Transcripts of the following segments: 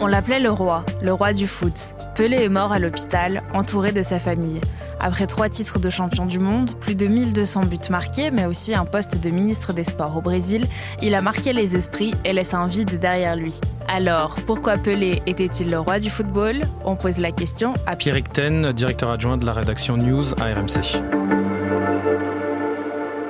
On l'appelait le roi, le roi du foot. Pelé est mort à l'hôpital, entouré de sa famille. Après trois titres de champion du monde, plus de 1200 buts marqués, mais aussi un poste de ministre des Sports au Brésil, il a marqué les esprits et laisse un vide derrière lui. Alors, pourquoi Pelé était-il le roi du football? On pose la question à Pierre Ten, directeur adjoint de la rédaction News à RMC.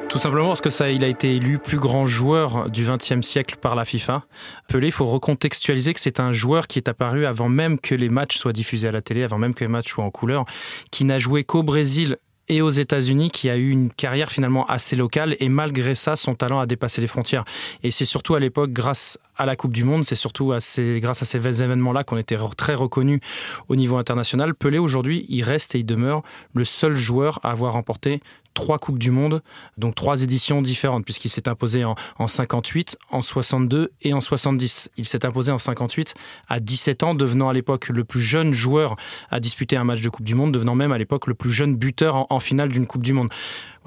Tout simplement parce que ça, il a été élu plus grand joueur du XXe siècle par la FIFA. Pelé, il faut recontextualiser que c'est un joueur qui est apparu avant même que les matchs soient diffusés à la télé, avant même que les matchs soient en couleur, qui n'a joué qu'au Brésil et aux États-Unis qui a eu une carrière finalement assez locale et malgré ça son talent a dépassé les frontières et c'est surtout à l'époque grâce à la Coupe du Monde, c'est surtout grâce à ces événements-là qu'on était très reconnu au niveau international. Pelé aujourd'hui, il reste et il demeure le seul joueur à avoir remporté trois Coupes du Monde, donc trois éditions différentes, puisqu'il s'est imposé en, en, 58, en 62 et en 70. Il s'est imposé en 58 à 17 ans, devenant à l'époque le plus jeune joueur à disputer un match de Coupe du Monde, devenant même à l'époque le plus jeune buteur en, en finale d'une Coupe du Monde.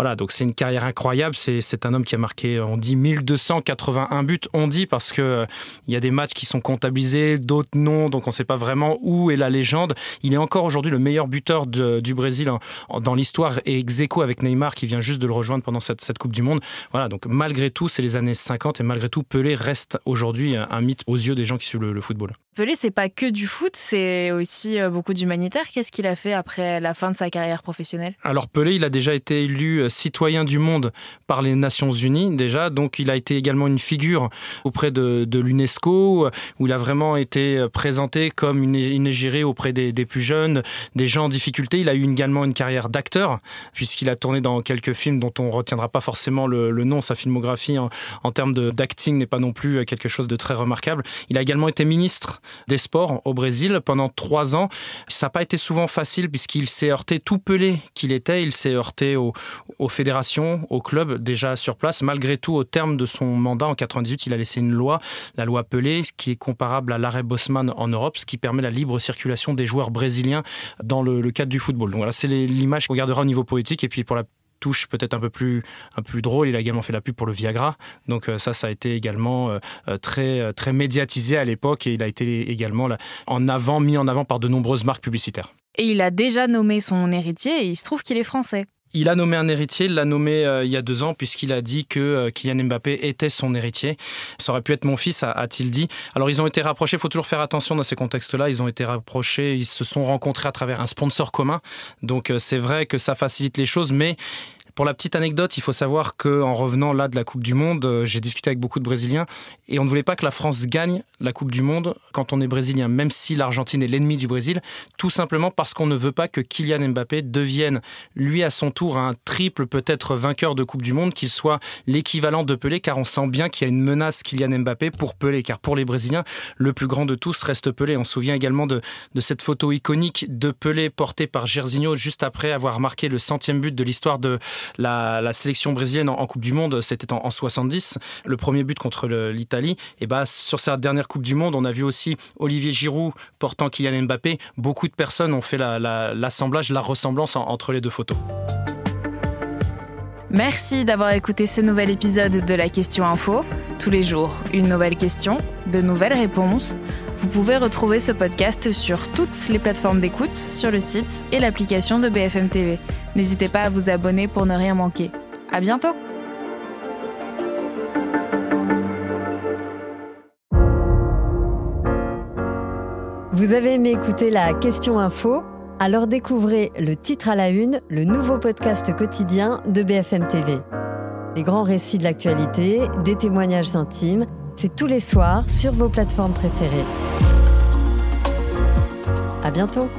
Voilà, donc c'est une carrière incroyable. C'est un homme qui a marqué, on dit 1281 buts. On dit parce que euh, il y a des matchs qui sont comptabilisés, d'autres non, donc on ne sait pas vraiment où est la légende. Il est encore aujourd'hui le meilleur buteur du Brésil dans l'histoire et ex avec Neymar qui vient juste de le rejoindre pendant cette, cette Coupe du Monde. Voilà, donc malgré tout, c'est les années 50 et malgré tout, Pelé reste aujourd'hui un mythe aux yeux des gens qui suivent le, le football. Pelé, c'est pas que du foot, c'est aussi euh, beaucoup d'humanitaire. Qu'est-ce qu'il a fait après la fin de sa carrière professionnelle? Alors Pelé, il a déjà été élu euh, citoyen du monde par les Nations Unies déjà, donc il a été également une figure auprès de, l'UNESCO, où il a vraiment été présenté comme une, une auprès des, plus jeunes, des gens en difficulté. Il a eu également une carrière d'acteur, puisqu'il a tourné dans quelques films dont on retiendra pas forcément le, nom. Sa filmographie en, en termes d'acting n'est pas non plus quelque chose de très remarquable. Il a également été ministre des Sports au Brésil pendant trois ans. Ça n'a pas été souvent facile puisqu'il s'est heurté tout pelé qu'il était. Il s'est heurté aux, aux fédérations, aux clubs déjà sur place. Malgré tout, au terme de son mandat en 98, il a laissé une loi, la loi Pelé, qui est comparable à l'arrêt Bosman en Europe, ce qui permet la libre circulation des joueurs brésiliens dans le, cadre du football. Donc voilà, c'est l'image qu'on gardera au niveau politique. Et puis pour la touche peut-être un peu plus un peu drôle. Il a également fait la pub pour le Viagra, donc euh, ça, ça a été également euh, euh, très très médiatisé à l'époque et il a été également en avant mis en avant par de nombreuses marques publicitaires. Et il a déjà nommé son héritier et il se trouve qu'il est français. Il a nommé un héritier, il l'a nommé il y a deux ans puisqu'il a dit que Kylian Mbappé était son héritier. Ça aurait pu être mon fils, a-t-il dit. Alors ils ont été rapprochés, il faut toujours faire attention dans ces contextes-là, ils ont été rapprochés, ils se sont rencontrés à travers un sponsor commun. Donc c'est vrai que ça facilite les choses, mais pour la petite anecdote, il faut savoir qu'en revenant là de la Coupe du Monde, euh, j'ai discuté avec beaucoup de Brésiliens et on ne voulait pas que la France gagne la Coupe du Monde quand on est brésilien, même si l'Argentine est l'ennemi du Brésil, tout simplement parce qu'on ne veut pas que Kylian Mbappé devienne, lui à son tour, un triple peut-être vainqueur de Coupe du Monde, qu'il soit l'équivalent de Pelé, car on sent bien qu'il y a une menace Kylian Mbappé pour Pelé, car pour les Brésiliens, le plus grand de tous reste Pelé. On se souvient également de, cette photo iconique de Pelé portée par Gersinho juste après avoir marqué le centième but de l'histoire de la, sélection brésilienne en, Coupe du Monde, c'était en, 70, le premier but contre l'Italie. Et bah, sur cette dernière Coupe du Monde, on a vu aussi Olivier Giroud portant Kylian Mbappé. Beaucoup de personnes ont fait l'assemblage, la, ressemblance entre les deux photos. Merci d'avoir écouté ce nouvel épisode de la Question Info. Tous les jours, une nouvelle question, de nouvelles réponses. Vous pouvez retrouver ce podcast sur toutes les plateformes d'écoute, sur le site et l'application de BFM TV. N'hésitez pas à vous abonner pour ne rien manquer. À bientôt! Vous avez aimé écouter la question info? Alors découvrez le titre à la une, le nouveau podcast quotidien de BFM TV. Les grands récits de l'actualité, des témoignages intimes, c'est tous les soirs sur vos plateformes préférées. À bientôt